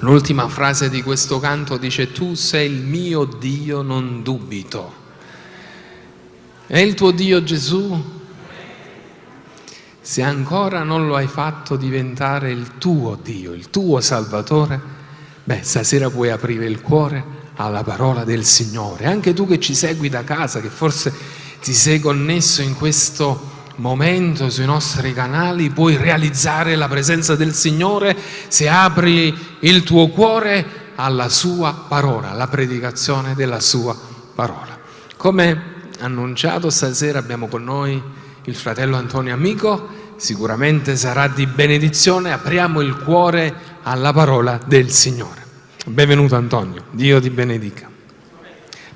L'ultima frase di questo canto dice tu sei il mio Dio, non dubito. È il tuo Dio Gesù? Se ancora non lo hai fatto diventare il tuo Dio, il tuo Salvatore, beh, stasera puoi aprire il cuore alla parola del Signore. Anche tu che ci segui da casa, che forse ti sei connesso in questo momento sui nostri canali, puoi realizzare la presenza del Signore se apri il tuo cuore alla sua parola, alla predicazione della sua parola. Come annunciato stasera abbiamo con noi il fratello Antonio Amico, sicuramente sarà di benedizione, apriamo il cuore alla parola del Signore. Benvenuto Antonio, Dio ti benedica.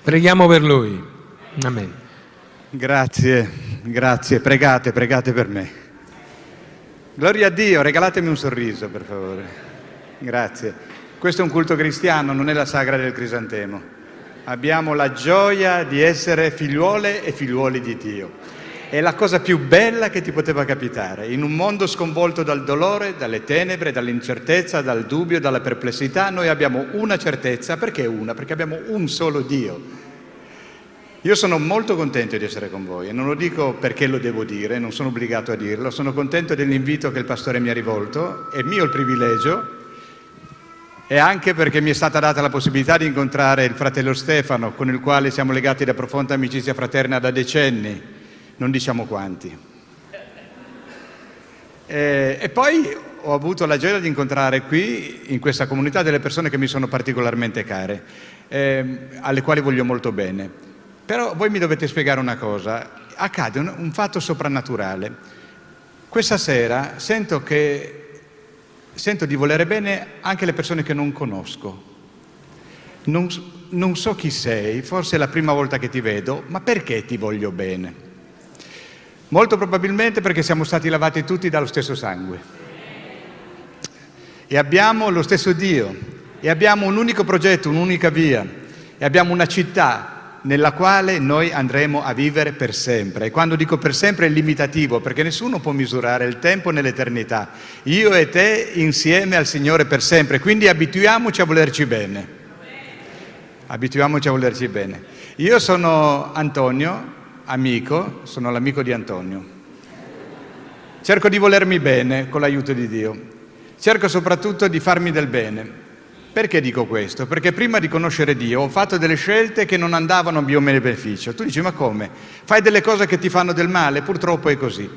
Preghiamo per lui. Amen. Grazie, grazie, pregate, pregate per me. Gloria a Dio, regalatemi un sorriso per favore. Grazie. Questo è un culto cristiano, non è la sagra del crisantemo. Abbiamo la gioia di essere figliuole e figliuoli di Dio. È la cosa più bella che ti poteva capitare. In un mondo sconvolto dal dolore, dalle tenebre, dall'incertezza, dal dubbio, dalla perplessità, noi abbiamo una certezza. Perché una? Perché abbiamo un solo Dio. Io sono molto contento di essere con voi e non lo dico perché lo devo dire, non sono obbligato a dirlo, sono contento dell'invito che il pastore mi ha rivolto, è mio il privilegio e anche perché mi è stata data la possibilità di incontrare il fratello Stefano, con il quale siamo legati da profonda amicizia fraterna da decenni, non diciamo quanti. E, e poi ho avuto la gioia di incontrare qui, in questa comunità, delle persone che mi sono particolarmente care, eh, alle quali voglio molto bene. Però voi mi dovete spiegare una cosa, accade un, un fatto soprannaturale. Questa sera sento, che, sento di volere bene anche le persone che non conosco. Non, non so chi sei, forse è la prima volta che ti vedo, ma perché ti voglio bene? Molto probabilmente perché siamo stati lavati tutti dallo stesso sangue. E abbiamo lo stesso Dio, e abbiamo un unico progetto, un'unica via, e abbiamo una città nella quale noi andremo a vivere per sempre. E quando dico per sempre è limitativo, perché nessuno può misurare il tempo nell'eternità. Io e te insieme al Signore per sempre, quindi abituiamoci a volerci bene. Abituiamoci a volerci bene. Io sono Antonio, amico, sono l'amico di Antonio. Cerco di volermi bene con l'aiuto di Dio. Cerco soprattutto di farmi del bene. Perché dico questo? Perché prima di conoscere Dio ho fatto delle scelte che non andavano a mio beneficio. Tu dici, ma come? Fai delle cose che ti fanno del male? Purtroppo è così.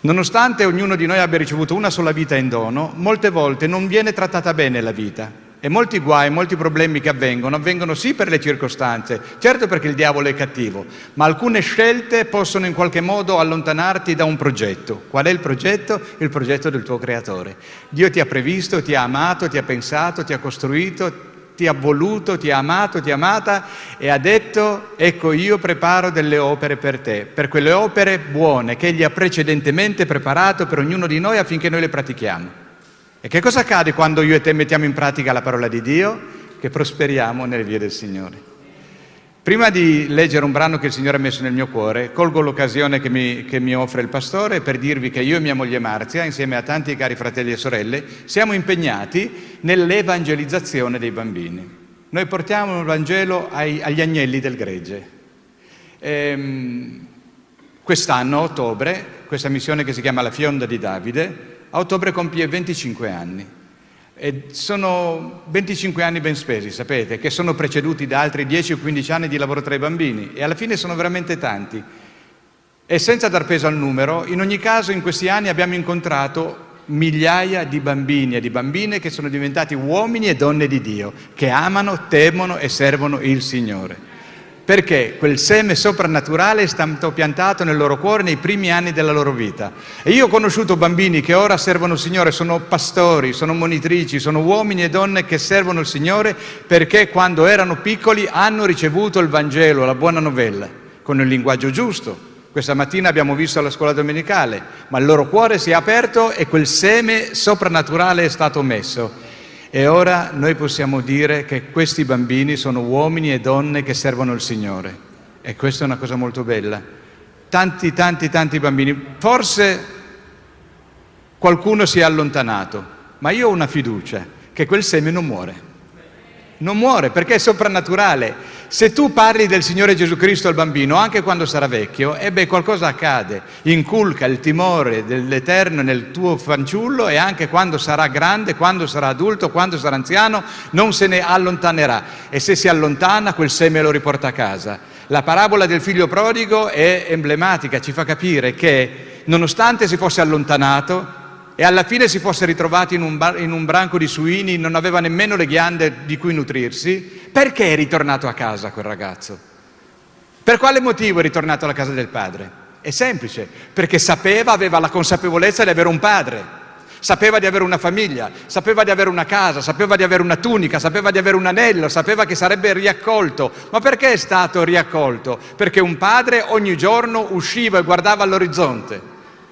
Nonostante ognuno di noi abbia ricevuto una sola vita in dono, molte volte non viene trattata bene la vita. E molti guai, molti problemi che avvengono, avvengono sì per le circostanze, certo perché il diavolo è cattivo, ma alcune scelte possono in qualche modo allontanarti da un progetto. Qual è il progetto? Il progetto del tuo creatore. Dio ti ha previsto, ti ha amato, ti ha pensato, ti ha costruito, ti ha voluto, ti ha amato, ti ha amata e ha detto, ecco io preparo delle opere per te, per quelle opere buone che Egli ha precedentemente preparato per ognuno di noi affinché noi le pratichiamo. E che cosa accade quando io e te mettiamo in pratica la parola di Dio? Che prosperiamo nelle vie del Signore. Prima di leggere un brano che il Signore ha messo nel mio cuore, colgo l'occasione che mi, che mi, offre il pastore per dirvi che io e mia moglie Marzia, insieme a tanti cari fratelli e sorelle, siamo impegnati nell'evangelizzazione dei bambini. Noi portiamo il Vangelo ai, agli agnelli del gregge. Ehm, quest'anno, ottobre, questa missione che si chiama La Fionda di Davide, a ottobre compie 25 anni. E sono 25 anni ben spesi, sapete, che sono preceduti da altri 10 o 15 anni di lavoro tra i bambini e alla fine sono veramente tanti. E senza dar peso al numero, in ogni caso in questi anni abbiamo incontrato migliaia di bambini e di bambine che sono diventati uomini e donne di Dio, che amano, temono e servono il Signore perché quel seme soprannaturale è stato piantato nel loro cuore nei primi anni della loro vita. E io ho conosciuto bambini che ora servono il Signore, sono pastori, sono monitrici, sono uomini e donne che servono il Signore perché quando erano piccoli hanno ricevuto il Vangelo, la buona novella, con il linguaggio giusto. Questa mattina abbiamo visto alla scuola domenicale, ma il loro cuore si è aperto e quel seme soprannaturale è stato messo. E ora noi possiamo dire che questi bambini sono uomini e donne che servono il Signore. E questa è una cosa molto bella. Tanti, tanti, tanti bambini. Forse qualcuno si è allontanato, ma io ho una fiducia che quel seme non muore. Non muore perché è soprannaturale. Se tu parli del Signore Gesù Cristo al bambino, anche quando sarà vecchio, e beh, qualcosa accade. Inculca il timore dell'Eterno nel tuo fanciullo e anche quando sarà grande, quando sarà adulto, quando sarà anziano, non se ne allontanerà. E se si allontana, quel seme lo riporta a casa. La parabola del figlio prodigo è emblematica, ci fa capire che nonostante si fosse allontanato, e alla fine si fosse ritrovato in un, bar, in un, branco di suini, non aveva nemmeno le ghiande di cui nutrirsi, perché è ritornato a casa quel ragazzo? Per quale motivo è ritornato alla casa del padre? È semplice, perché sapeva, aveva la consapevolezza di avere un padre, sapeva di avere una famiglia, sapeva di avere una casa, sapeva di avere una tunica, sapeva di avere un anello, sapeva che sarebbe riaccolto. Ma perché è stato riaccolto? Perché un padre ogni giorno usciva e guardava all'orizzonte,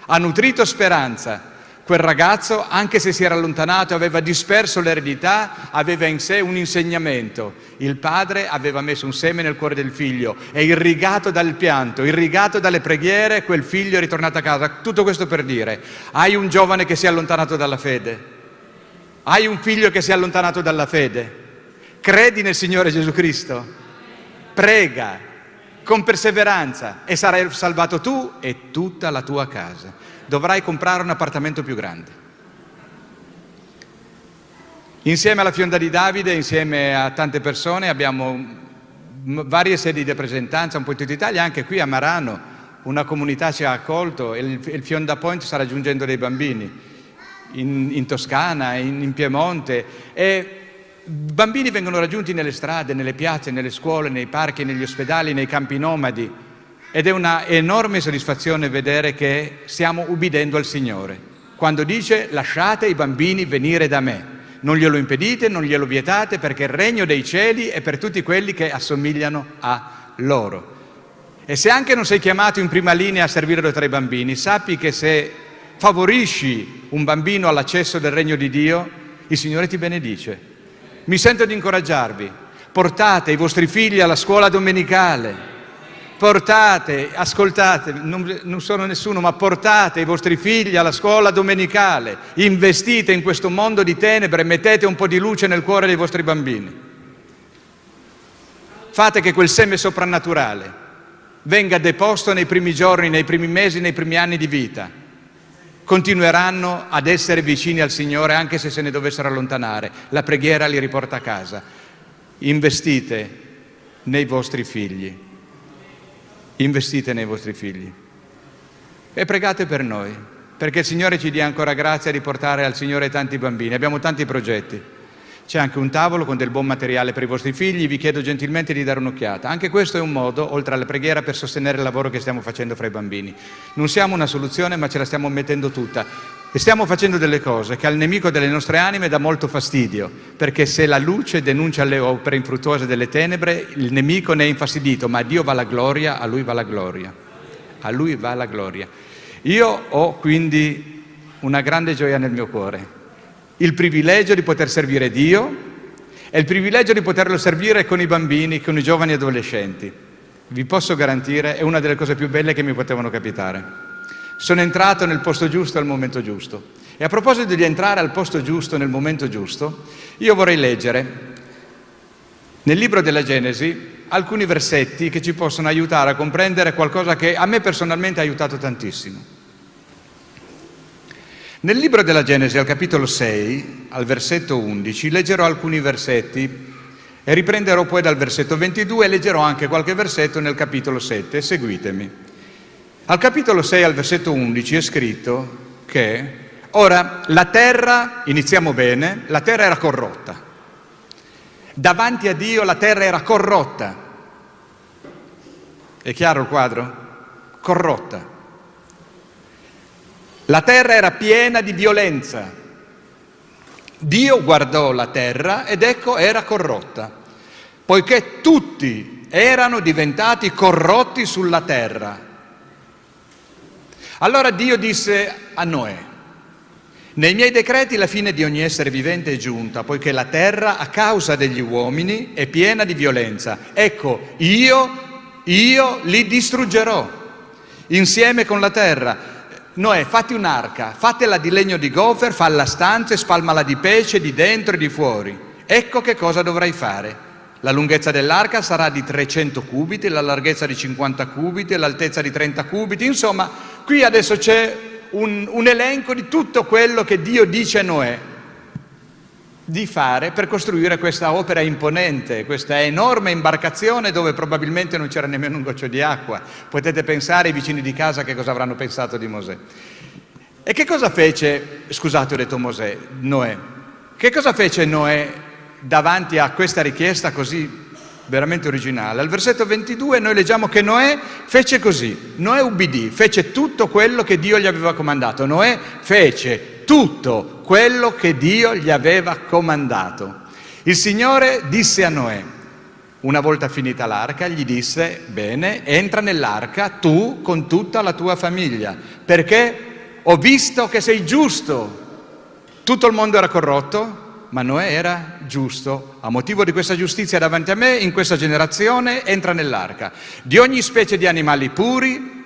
ha nutrito speranza Quel ragazzo, anche se si era allontanato, aveva disperso l'eredità, aveva in sé un insegnamento. Il padre aveva messo un seme nel cuore del figlio e irrigato dal pianto, irrigato dalle preghiere, quel figlio è ritornato a casa. Tutto questo per dire, hai un giovane che si è allontanato dalla fede, hai un figlio che si è allontanato dalla fede, credi nel Signore Gesù Cristo, prega con perseveranza e sarai salvato tu e tutta la tua casa. Dovrai comprare un appartamento più grande. Insieme alla Fionda di Davide, insieme a tante persone, abbiamo varie sedi di rappresentanza un po' in tutta Italia, anche qui a Marano una comunità ci ha accolto e il, Fionda Point sta raggiungendo dei bambini in, in Toscana, in, in Piemonte. E bambini vengono raggiunti nelle strade, nelle piazze, nelle scuole, nei parchi, negli ospedali, nei campi nomadi ed è una enorme soddisfazione vedere che stiamo ubbidendo al Signore. Quando dice lasciate i bambini venire da me, non glielo impedite, non glielo vietate, perché il regno dei cieli è per tutti quelli che assomigliano a loro. E se anche non sei chiamato in prima linea a servire tra i bambini, sappi che se favorisci un bambino all'accesso del regno di Dio, il Signore ti benedice. Mi sento di incoraggiarvi. Portate i vostri figli alla scuola domenicale, portate, ascoltate, non, non, sono nessuno, ma portate i vostri figli alla scuola domenicale, investite in questo mondo di tenebre, mettete un po' di luce nel cuore dei vostri bambini. Fate che quel seme soprannaturale venga deposto nei primi giorni, nei primi mesi, nei primi anni di vita. Continueranno ad essere vicini al Signore anche se se ne dovessero allontanare. La preghiera li riporta a casa. Investite nei vostri figli investite nei vostri figli e pregate per noi, perché il Signore ci dia ancora grazia di portare al Signore tanti bambini. Abbiamo tanti progetti. C'è anche un tavolo con del buon materiale per i vostri figli, vi chiedo gentilmente di dare un'occhiata. Anche questo è un modo, oltre alla preghiera, per sostenere il lavoro che stiamo facendo fra i bambini. Non siamo una soluzione, ma ce la stiamo mettendo tutta. E stiamo facendo delle cose che al nemico delle nostre anime dà molto fastidio, perché se la luce denuncia le opere infruttuose delle tenebre, il nemico ne è infastidito, ma a Dio va la gloria, a lui va la gloria. A lui va la gloria. Io ho quindi una grande gioia nel mio cuore, il privilegio di poter servire Dio e il privilegio di poterlo servire con i bambini, con i giovani adolescenti. Vi posso garantire, è una delle cose più belle che mi potevano capitare. Sono entrato nel posto giusto al momento giusto. E a proposito di entrare al posto giusto nel momento giusto, io vorrei leggere nel libro della Genesi alcuni versetti che ci possono aiutare a comprendere qualcosa che a me personalmente ha aiutato tantissimo. Nel libro della Genesi, al capitolo 6, al versetto 11, leggerò alcuni versetti e riprenderò poi dal versetto 22 e leggerò anche qualche versetto nel capitolo 7. Seguitemi. Al capitolo 6, al versetto 11, è scritto che ora la terra, iniziamo bene, la terra era corrotta. Davanti a Dio la terra era corrotta. È chiaro il quadro? Corrotta. La terra era piena di violenza. Dio guardò la terra ed ecco era corrotta, poiché tutti erano diventati corrotti sulla terra. Allora Dio disse a Noè, nei miei decreti la fine di ogni essere vivente è giunta, poiché la terra a causa degli uomini è piena di violenza. Ecco, io, io li distruggerò insieme con la terra. Noè, fatti un'arca, fatela di legno di gofer, falla stanza e spalmala di pesce di dentro e di fuori. Ecco che cosa dovrai fare. La lunghezza dell'arca sarà di 300 cubiti, la larghezza di 50 cubiti, l'altezza di 30 cubiti. Insomma, qui adesso c'è un, un elenco di tutto quello che Dio dice a Noè di fare per costruire questa opera imponente, questa enorme imbarcazione dove probabilmente non c'era nemmeno un goccio di acqua. Potete pensare ai vicini di casa che cosa avranno pensato di Mosè. E che cosa fece, scusate ho detto Mosè, Noè, che cosa fece Noè davanti a questa richiesta così veramente originale? Al versetto 22 noi leggiamo che Noè fece così, Noè ubbidì, fece tutto quello che Dio gli aveva comandato, Noè fece tutto quello che Dio gli aveva comandato. Il Signore disse a Noè, una volta finita l'arca, gli disse, bene, entra nell'arca tu con tutta la tua famiglia, perché ho visto che sei giusto. Tutto il mondo era corrotto, ma Noè era giusto. A motivo di questa giustizia davanti a me, in questa generazione, entra nell'arca. Di ogni specie di animali puri,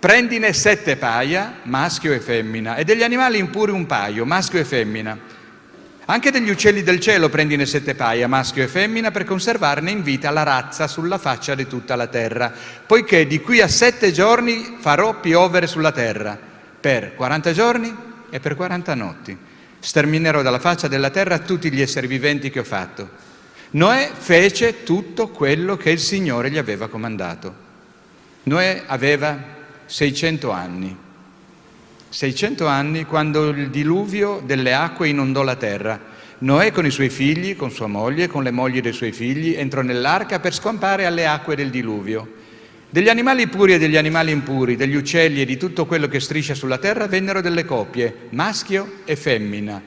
Prendine sette paia, maschio e femmina, e degli animali impuri un paio, maschio e femmina. Anche degli uccelli del cielo prendine sette paia, maschio e femmina, per conservarne in vita la razza sulla faccia di tutta la terra, poiché di qui a sette giorni farò piovere sulla terra, per quaranta giorni e per quaranta notti. Sterminerò dalla faccia della terra tutti gli esseri viventi che ho fatto. Noè fece tutto quello che il Signore gli aveva comandato. Noè aveva 600 anni. 600 anni quando il diluvio delle acque inondò la terra. Noè con i suoi figli, con sua moglie, con le mogli dei suoi figli, entrò nell'arca per scampare alle acque del diluvio. Degli animali puri e degli animali impuri, degli uccelli e di tutto quello che striscia sulla terra vennero delle coppie, maschio e femmina,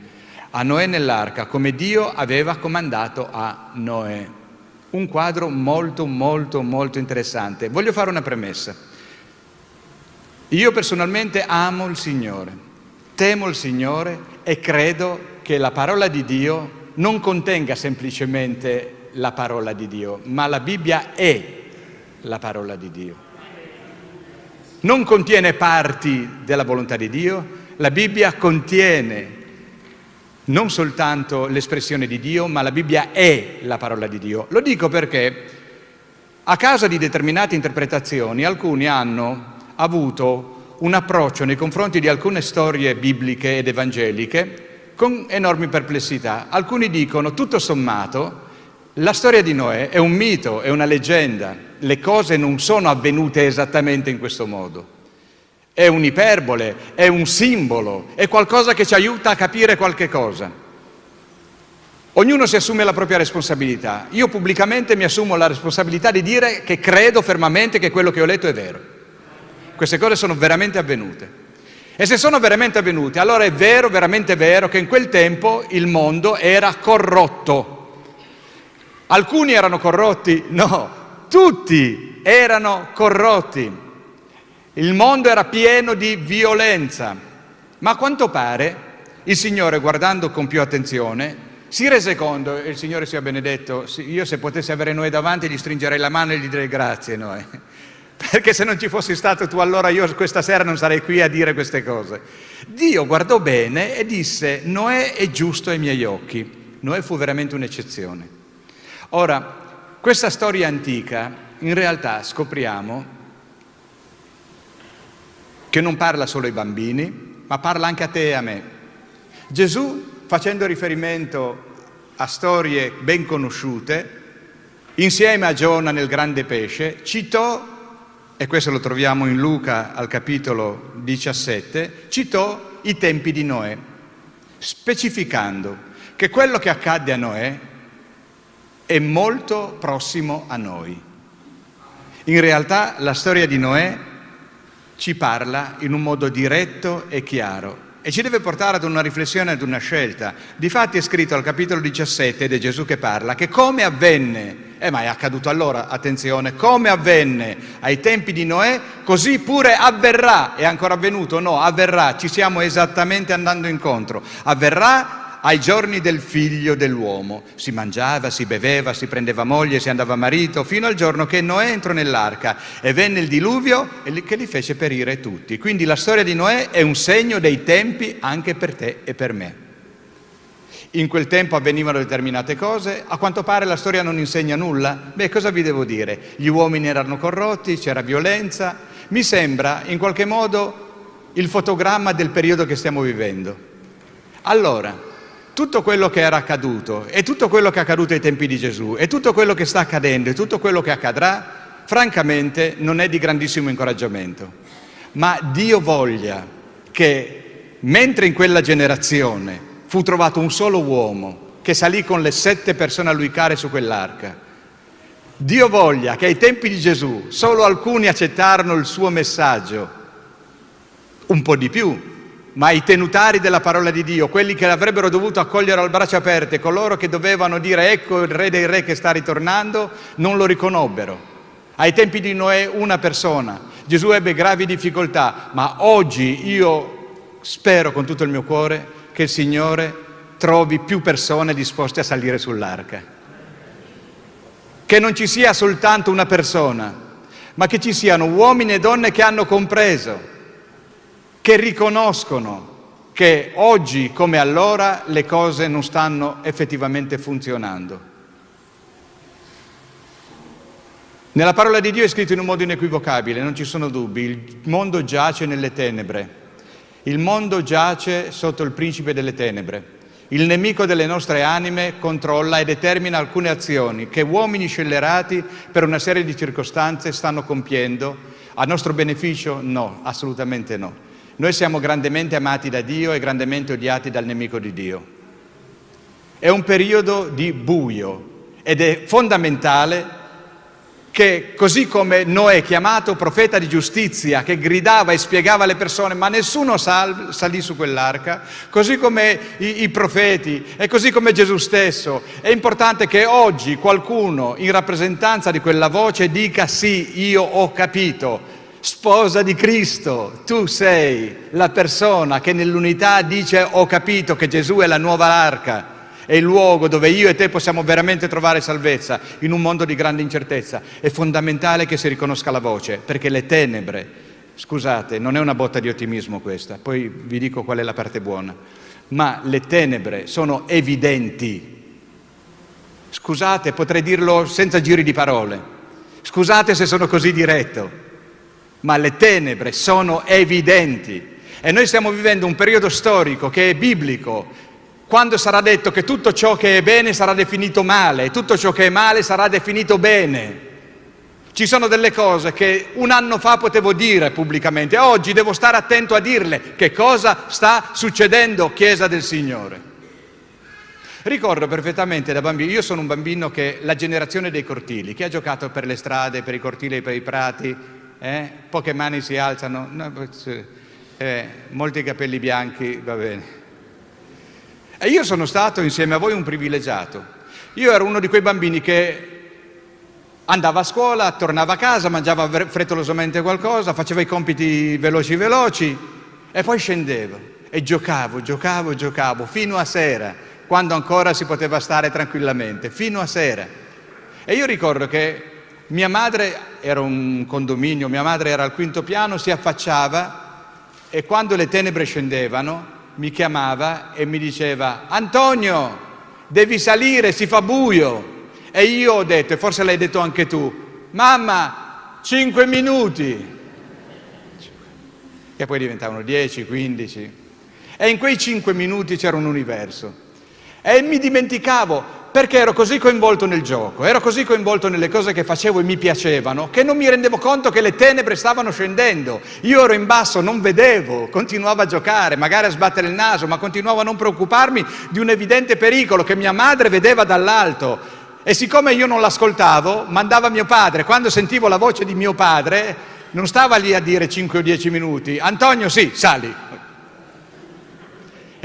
a Noè nell'arca, come Dio aveva comandato a Noè. Un quadro molto, molto, molto interessante. Voglio fare una premessa. Io personalmente amo il Signore, temo il Signore e credo che la parola di Dio non contenga semplicemente la parola di Dio, ma la Bibbia è la parola di Dio. Non contiene parti della volontà di Dio, la Bibbia contiene non soltanto l'espressione di Dio, ma la Bibbia è la parola di Dio. Lo dico perché a causa di determinate interpretazioni alcuni hanno avuto un approccio nei confronti di alcune storie bibliche ed evangeliche con enormi perplessità. Alcuni dicono, tutto sommato, la storia di Noè è un mito, è una leggenda, le cose non sono avvenute esattamente in questo modo. È un'iperbole, è un simbolo, è qualcosa che ci aiuta a capire qualche cosa. Ognuno si assume la propria responsabilità. Io pubblicamente mi assumo la responsabilità di dire che credo fermamente che quello che ho letto è vero. Queste cose sono veramente avvenute. E se sono veramente avvenute, allora è vero, veramente vero, che in quel tempo il mondo era corrotto. Alcuni erano corrotti? No, tutti erano corrotti. Il mondo era pieno di violenza. Ma a quanto pare il Signore, guardando con più attenzione, si rese conto, e il Signore sia benedetto, io se potessi avere noi davanti gli stringerei la mano e gli direi grazie noi perché se non ci fossi stato tu allora io questa sera non sarei qui a dire queste cose. Dio guardò bene e disse, Noè è giusto ai miei occhi. Noè fu veramente un'eccezione. Ora, questa storia antica, in realtà scopriamo che non parla solo ai bambini, ma parla anche a te e a me. Gesù, facendo riferimento a storie ben conosciute, insieme a Giona nel grande pesce, citò e questo lo troviamo in Luca al capitolo 17, citò i tempi di Noè, specificando che quello che accadde a Noè è molto prossimo a noi. In realtà la storia di Noè ci parla in un modo diretto e chiaro e ci deve portare ad una riflessione, ad una scelta. Difatti è scritto al capitolo 17, ed è Gesù che parla, che come avvenne, eh ma è accaduto allora, attenzione, come avvenne ai tempi di Noè, così pure avverrà, è ancora avvenuto? No, avverrà, ci stiamo esattamente andando incontro, avverrà ai giorni del figlio dell'uomo. Si mangiava, si beveva, si prendeva moglie, si andava marito, fino al giorno che Noè entrò nell'arca e venne il diluvio che li fece perire tutti. Quindi la storia di Noè è un segno dei tempi anche per te e per me. In quel tempo avvenivano determinate cose, a quanto pare la storia non insegna nulla. Beh, cosa vi devo dire? Gli uomini erano corrotti, c'era violenza. Mi sembra in qualche modo il fotogramma del periodo che stiamo vivendo. Allora, tutto quello che era accaduto e tutto quello che è accaduto ai tempi di Gesù e tutto quello che sta accadendo e tutto quello che accadrà, francamente non è di grandissimo incoraggiamento. Ma Dio voglia che mentre in quella generazione fu trovato un solo uomo che salì con le sette persone a lui care su quell'arca. Dio voglia che ai tempi di Gesù solo alcuni accettarono il suo messaggio, un po' di più, ma i tenutari della parola di Dio, quelli che l'avrebbero dovuto accogliere al braccio aperte, coloro che dovevano dire ecco il re dei re che sta ritornando, non lo riconobbero. Ai tempi di Noè una persona, Gesù ebbe gravi difficoltà, ma oggi io spero con tutto il mio cuore che il Signore trovi più persone disposte a salire sull'arca. Che non ci sia soltanto una persona, ma che ci siano uomini e donne che hanno compreso, che riconoscono che oggi come allora le cose non stanno effettivamente funzionando. Nella parola di Dio è scritto in un modo inequivocabile, non ci sono dubbi, il mondo giace nelle tenebre, il mondo giace sotto il principe delle tenebre. Il nemico delle nostre anime controlla e determina alcune azioni che uomini scellerati per una serie di circostanze stanno compiendo. A nostro beneficio? No, assolutamente no. Noi siamo grandemente amati da Dio e grandemente odiati dal nemico di Dio. È un periodo di buio ed è fondamentale che così come Noè, chiamato profeta di giustizia, che gridava e spiegava alle persone, ma nessuno sal- salì su quell'arca, così come i-, i profeti e così come Gesù stesso, è importante che oggi qualcuno in rappresentanza di quella voce dica sì, io ho capito, sposa di Cristo, tu sei la persona che nell'unità dice ho capito che Gesù è la nuova arca è il luogo dove io e te possiamo veramente trovare salvezza in un mondo di grande incertezza. È fondamentale che si riconosca la voce, perché le tenebre, scusate, non è una botta di ottimismo questa, poi vi dico qual è la parte buona, ma le tenebre sono evidenti. Scusate, potrei dirlo senza giri di parole. Scusate se sono così diretto, ma le tenebre sono evidenti. E noi stiamo vivendo un periodo storico che è biblico, quando sarà detto che tutto ciò che è bene sarà definito male e tutto ciò che è male sarà definito bene. Ci sono delle cose che un anno fa potevo dire pubblicamente, oggi devo stare attento a dirle che cosa sta succedendo, Chiesa del Signore. Ricordo perfettamente da bambino, io sono un bambino che la generazione dei cortili, chi ha giocato per le strade, per i cortili e per i prati, eh? poche mani si alzano, no, eh, molti capelli bianchi, va bene. E io sono stato insieme a voi un privilegiato. Io ero uno di quei bambini che andava a scuola, tornava a casa, mangiava frettolosamente qualcosa, faceva i compiti veloci veloci e poi scendevo e giocavo, giocavo, giocavo fino a sera, quando ancora si poteva stare tranquillamente, fino a sera. E io ricordo che mia madre era un condominio, mia madre era al quinto piano, si affacciava e quando le tenebre scendevano mi chiamava e mi diceva Antonio, devi salire, si fa buio. E io ho detto, e forse l'hai detto anche tu, mamma, cinque minuti. E poi diventavano dieci, quindici. E in quei cinque minuti c'era un universo. E mi dimenticavo, perché ero così coinvolto nel gioco, ero così coinvolto nelle cose che facevo e mi piacevano, che non mi rendevo conto che le tenebre stavano scendendo. Io ero in basso, non vedevo, continuavo a giocare, magari a sbattere il naso, ma continuavo a non preoccuparmi di un evidente pericolo che mia madre vedeva dall'alto. E siccome io non l'ascoltavo, mandava mio padre. Quando sentivo la voce di mio padre, non stava lì a dire 5 o 10 minuti. Antonio, sì, sali.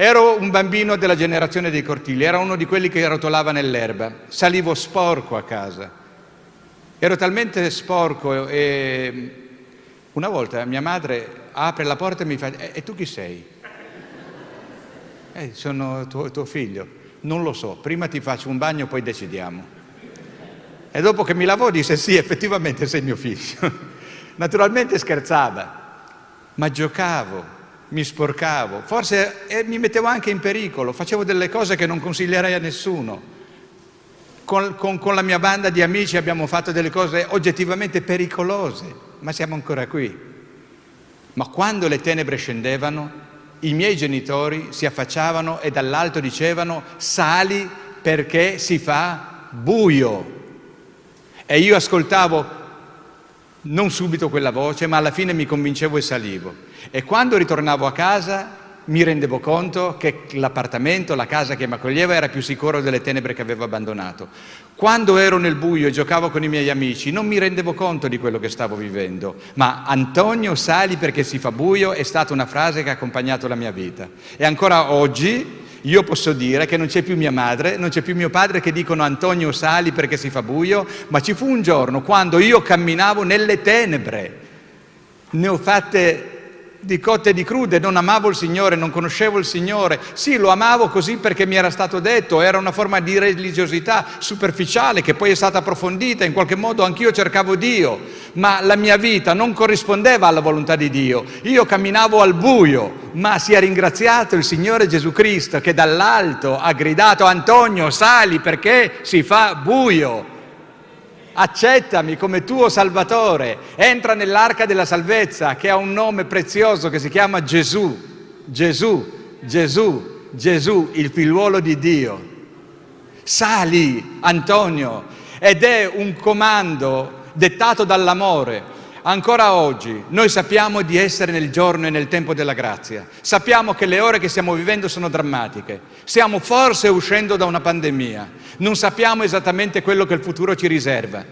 Ero un bambino della generazione dei cortili, era uno di quelli che rotolava nell'erba, salivo sporco a casa. Ero talmente sporco e una volta mia madre apre la porta e mi fa, e tu chi sei? Eh, sono tuo, tuo figlio. Non lo so, prima ti faccio un bagno, poi decidiamo. E dopo che mi lavò disse sì, effettivamente sei mio figlio. Naturalmente scherzava, ma giocavo, mi sporcavo, forse eh, mi mettevo anche in pericolo, facevo delle cose che non consiglierei a nessuno. Con, con, con la mia banda di amici abbiamo fatto delle cose oggettivamente pericolose, ma siamo ancora qui. Ma quando le tenebre scendevano, i miei genitori si affacciavano e dall'alto dicevano sali perché si fa buio. E io ascoltavo non subito quella voce, ma alla fine mi convincevo e salivo. E quando ritornavo a casa mi rendevo conto che l'appartamento, la casa che mi accoglieva era più sicuro delle tenebre che avevo abbandonato. Quando ero nel buio e giocavo con i miei amici non mi rendevo conto di quello che stavo vivendo, ma Antonio sali perché si fa buio è stata una frase che ha accompagnato la mia vita. E ancora oggi io posso dire che non c'è più mia madre, non c'è più mio padre che dicono Antonio sali perché si fa buio, ma ci fu un giorno quando io camminavo nelle tenebre. Ne ho fatte di cotte e di crude, non amavo il Signore, non conoscevo il Signore. Sì, lo amavo così perché mi era stato detto, era una forma di religiosità superficiale che poi è stata approfondita, in qualche modo anch'io cercavo Dio, ma la mia vita non corrispondeva alla volontà di Dio. Io camminavo al buio, ma sia ringraziato il Signore Gesù Cristo che dall'alto ha gridato Antonio, sali perché si fa buio accettami come tuo Salvatore, entra nell'arca della salvezza che ha un nome prezioso che si chiama Gesù, Gesù, Gesù, Gesù, il figliuolo di Dio. Sali, Antonio, ed è un comando dettato dall'amore. Ancora oggi noi sappiamo di essere nel giorno e nel tempo della grazia, sappiamo che le ore che stiamo vivendo sono drammatiche, stiamo forse uscendo da una pandemia, non sappiamo esattamente quello che il futuro ci riserva,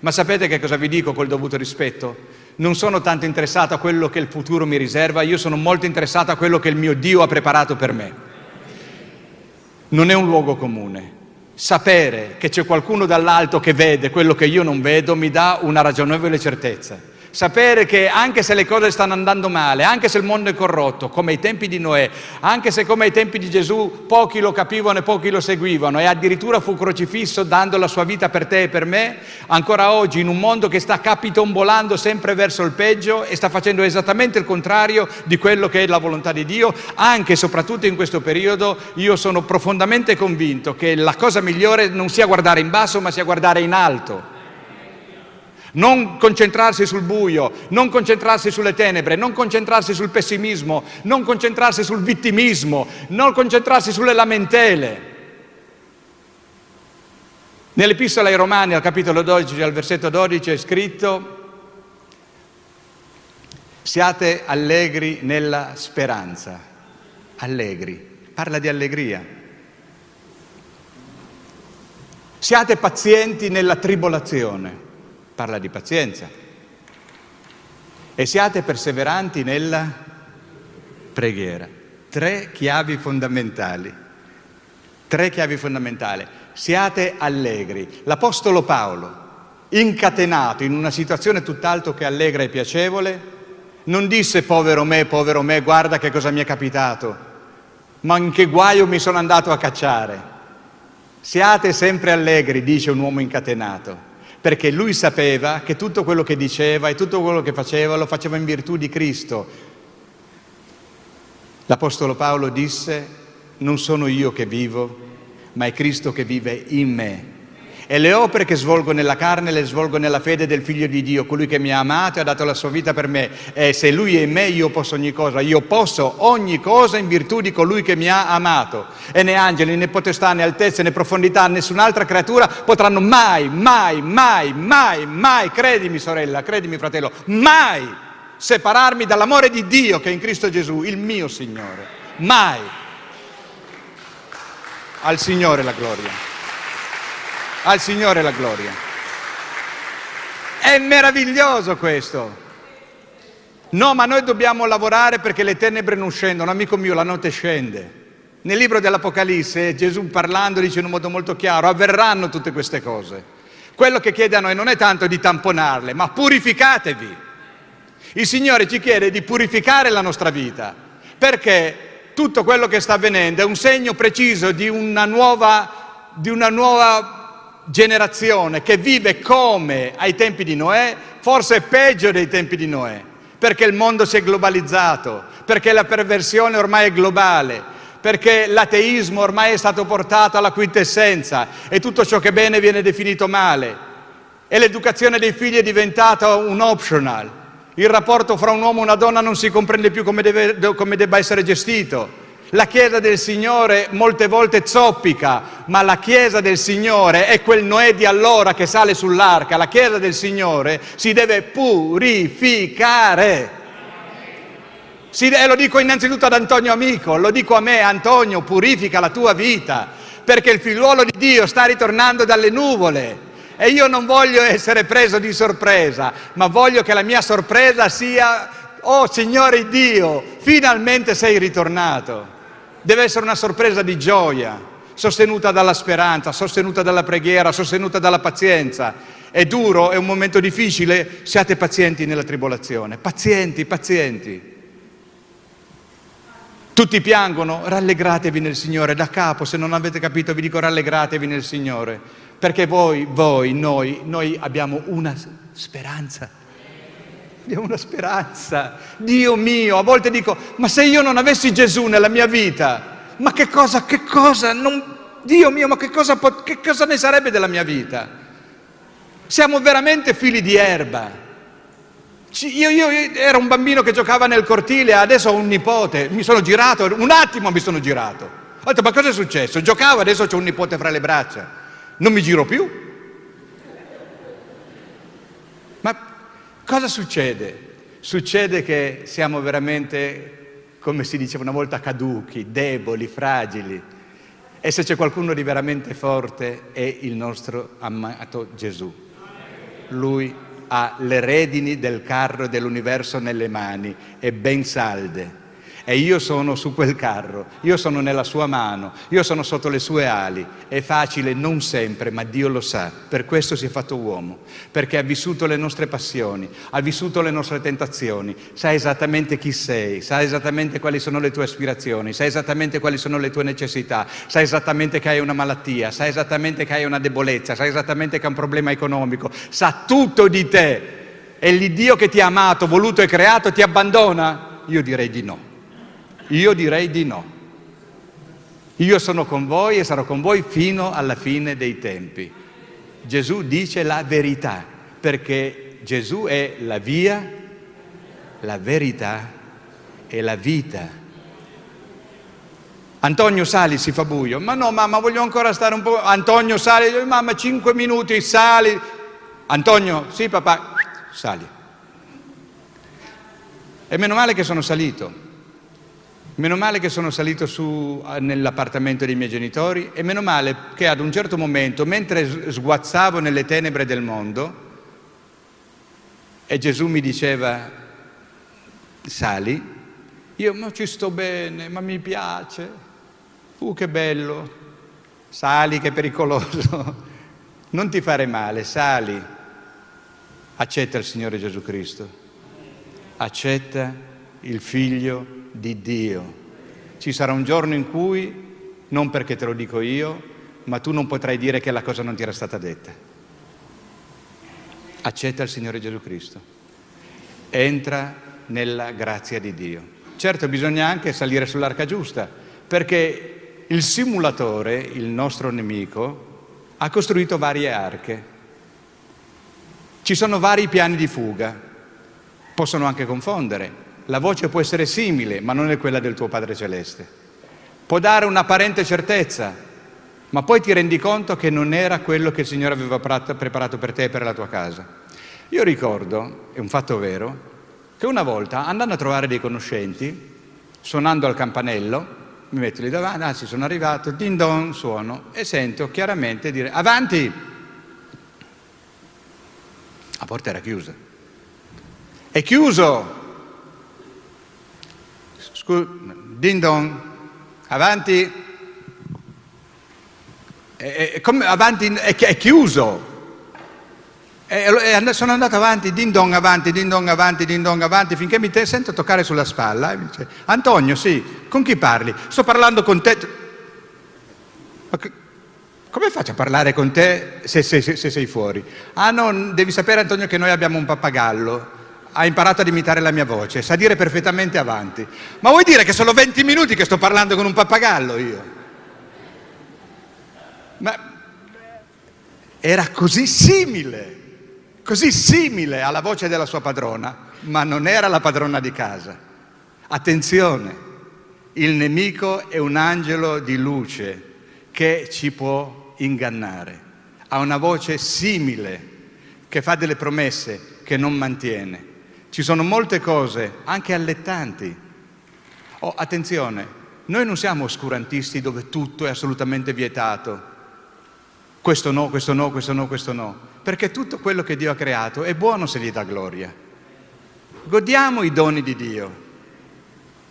ma sapete che cosa vi dico col dovuto rispetto? Non sono tanto interessato a quello che il futuro mi riserva, io sono molto interessato a quello che il mio Dio ha preparato per me. Non è un luogo comune. Sapere che c'è qualcuno dall'alto che vede quello che io non vedo mi dà una ragionevole certezza. Sapere che anche se le cose stanno andando male, anche se il mondo è corrotto, come ai tempi di Noè, anche se come ai tempi di Gesù pochi lo capivano e pochi lo seguivano e addirittura fu crocifisso dando la sua vita per te e per me, ancora oggi in un mondo che sta capitombolando sempre verso il peggio e sta facendo esattamente il contrario di quello che è la volontà di Dio, anche e soprattutto in questo periodo io sono profondamente convinto che la cosa migliore non sia guardare in basso ma sia guardare in alto non concentrarsi sul buio, non concentrarsi sulle tenebre, non concentrarsi sul pessimismo, non concentrarsi sul vittimismo, non concentrarsi sulle lamentele. Nell'Epistola ai Romani, al capitolo 12, al versetto 12, è scritto siate allegri nella speranza. Allegri, parla di allegria. Siate pazienti nella tribolazione parla di pazienza. E siate perseveranti nella preghiera. Tre chiavi fondamentali. Tre chiavi fondamentali. Siate allegri. L'Apostolo Paolo, incatenato in una situazione tutt'altro che allegra e piacevole, non disse povero me, povero me, guarda che cosa mi è capitato, ma in che guaio mi sono andato a cacciare. Siate sempre allegri, dice un uomo incatenato perché lui sapeva che tutto quello che diceva e tutto quello che faceva lo faceva in virtù di Cristo. L'Apostolo Paolo disse, non sono io che vivo, ma è Cristo che vive in me. E le opere che svolgo nella carne le svolgo nella fede del Figlio di Dio, colui che mi ha amato e ha dato la sua vita per me. E se Lui è in me io posso ogni cosa, io posso ogni cosa in virtù di colui che mi ha amato. E né angeli, né potestà, né altezze, né profondità, nessun'altra creatura potranno mai, mai, mai, mai, mai, credimi sorella, credimi fratello, mai separarmi dall'amore di Dio che è in Cristo Gesù, il mio Signore. Mai. Al Signore la gloria. Al Signore la gloria. È meraviglioso questo. No, ma noi dobbiamo lavorare perché le tenebre non scendono. Amico mio, la notte scende. Nel libro dell'Apocalisse Gesù parlando dice in un modo molto chiaro, avverranno tutte queste cose. Quello che chiede a noi non è tanto di tamponarle, ma purificatevi. Il Signore ci chiede di purificare la nostra vita. Perché? tutto quello che sta avvenendo è un segno preciso di una nuova, di una nuova generazione che vive come ai tempi di Noè, forse peggio dei tempi di Noè, perché il mondo si è globalizzato, perché la perversione ormai è globale, perché l'ateismo ormai è stato portato alla quintessenza e tutto ciò che è bene viene definito male e l'educazione dei figli è diventata un optional. Il rapporto fra un uomo e una donna non si comprende più come, deve, come debba essere gestito. La Chiesa del Signore molte volte zoppica, ma la Chiesa del Signore è quel Noè di allora che sale sull'arca. La Chiesa del Signore si deve purificare. Si, e lo dico innanzitutto ad Antonio Amico, lo dico a me, Antonio, purifica la tua vita, perché il figliuolo di Dio sta ritornando dalle nuvole e io non voglio essere preso di sorpresa, ma voglio che la mia sorpresa sia, oh Signore Dio, finalmente sei ritornato. Deve essere una sorpresa di gioia, sostenuta dalla speranza, sostenuta dalla preghiera, sostenuta dalla pazienza. È duro, è un momento difficile, siate pazienti nella tribolazione, pazienti, pazienti. Tutti piangono, rallegratevi nel Signore, da capo, se non avete capito vi dico rallegratevi nel Signore perché voi, voi, noi, noi abbiamo una speranza. Abbiamo una speranza. Dio mio, a volte dico, ma se io non avessi Gesù nella mia vita, ma che cosa, che cosa, non, Dio mio, ma che cosa, che cosa ne sarebbe della mia vita? Siamo veramente figli di erba. Io, io, io, ero un bambino che giocava nel cortile, adesso ho un nipote, mi sono girato, un attimo mi sono girato. Ho detto, ma cosa è successo? Giocavo, adesso ho un nipote fra le braccia non mi giro più. Ma cosa succede? Succede che siamo veramente, come si diceva una volta, caduchi, deboli, fragili. E se c'è qualcuno di veramente forte è il nostro amato Gesù. Lui ha le redini del carro dell'universo nelle mani e ben salde e io sono su quel carro, io sono nella sua mano, io sono sotto le sue ali. È facile, non sempre, ma Dio lo sa. Per questo si è fatto uomo, perché ha vissuto le nostre passioni, ha vissuto le nostre tentazioni, sa esattamente chi sei, sa esattamente quali sono le tue aspirazioni, sa esattamente quali sono le tue necessità, sa esattamente che hai una malattia, sa esattamente che hai una debolezza, sa esattamente che hai un problema economico, sa tutto di te. E l'Iddio che ti ha amato, voluto e creato ti abbandona? Io direi di no. Io direi di no. Io sono con voi e sarò con voi fino alla fine dei tempi. Gesù dice la verità, perché Gesù è la via, la verità e la vita. Antonio sali, si fa buio. Ma no, mamma, voglio ancora stare un po'. Antonio sali, mamma, cinque minuti, sali. Antonio, sì papà, sali. E meno male che sono salito Meno male che sono salito su nell'appartamento dei miei genitori e meno male che ad un certo momento, mentre sguazzavo nelle tenebre del mondo, e Gesù mi diceva, sali, io ma ci sto bene, ma mi piace, uh che bello, sali che pericoloso, non ti fare male, sali, accetta il Signore Gesù Cristo, accetta il Figlio di Dio. Ci sarà un giorno in cui, non perché te lo dico io, ma tu non potrai dire che la cosa non ti era stata detta. Accetta il Signore Gesù Cristo. Entra nella grazia di Dio. Certo bisogna anche salire sull'arca giusta, perché il simulatore, il nostro nemico, ha costruito varie arche. Ci sono vari piani di fuga, possono anche confondere. La voce può essere simile, ma non è quella del tuo Padre Celeste. Può dare un'apparente certezza, ma poi ti rendi conto che non era quello che il Signore aveva preparato per te e per la tua casa. Io ricordo, è un fatto vero, che una volta andando a trovare dei conoscenti, suonando al campanello, mi metto lì davanti, anzi sono arrivato, din don, suono e sento chiaramente dire avanti! La porta era chiusa. È chiuso! Scu- din dong, avanti, è, è, come, avanti è, è chiuso. Sono andato avanti, din dong avanti, din dong avanti, din dong avanti, finché mi te- sento toccare sulla spalla e mi dice, Antonio, sì, con chi parli? Sto parlando con te. Ma che- come faccio a parlare con te se, se- se- se sei fuori? Ah no, devi sapere Antonio che noi abbiamo un pappagallo. Ha imparato ad imitare la mia voce, sa dire perfettamente avanti. Ma vuoi dire che sono 20 minuti che sto parlando con un pappagallo io? Ma era così simile, così simile alla voce della sua padrona, ma non era la padrona di casa. Attenzione, il nemico è un angelo di luce che ci può ingannare. Ha una voce simile, che fa delle promesse che non mantiene. Ci sono molte cose, anche allettanti. Oh, attenzione, noi non siamo oscurantisti dove tutto è assolutamente vietato. Questo no, questo no, questo no, questo no. Perché tutto quello che Dio ha creato è buono se gli dà gloria. Godiamo i doni di Dio.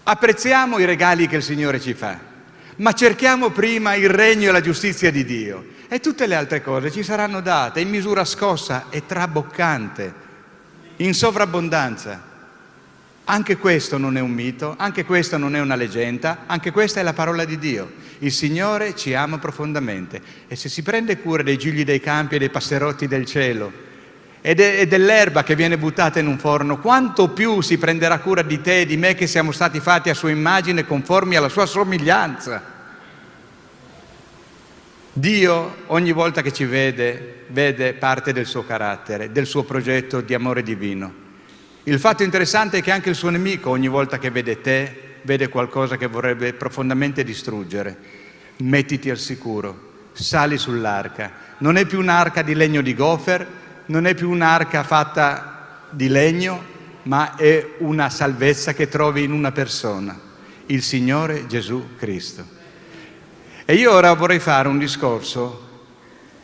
Apprezziamo i regali che il Signore ci fa. Ma cerchiamo prima il regno e la giustizia di Dio. E tutte le altre cose ci saranno date in misura scossa e traboccante, in sovrabbondanza. Anche questo non è un mito, anche questa non è una leggenda, anche questa è la parola di Dio. Il Signore ci ama profondamente e se si prende cura dei gigli dei campi e dei passerotti del cielo e, de- e dell'erba che viene buttata in un forno, quanto più si prenderà cura di te e di me che siamo stati fatti a sua immagine conformi alla sua somiglianza. Dio ogni volta che ci vede, vede parte del suo carattere, del suo progetto di amore divino. Il fatto interessante è che anche il suo nemico ogni volta che vede te, vede qualcosa che vorrebbe profondamente distruggere. Mettiti al sicuro, sali sull'arca. Non è più un'arca di legno di gofer, non è più un'arca fatta di legno, ma è una salvezza che trovi in una persona, il Signore Gesù Cristo. E io ora vorrei fare un discorso,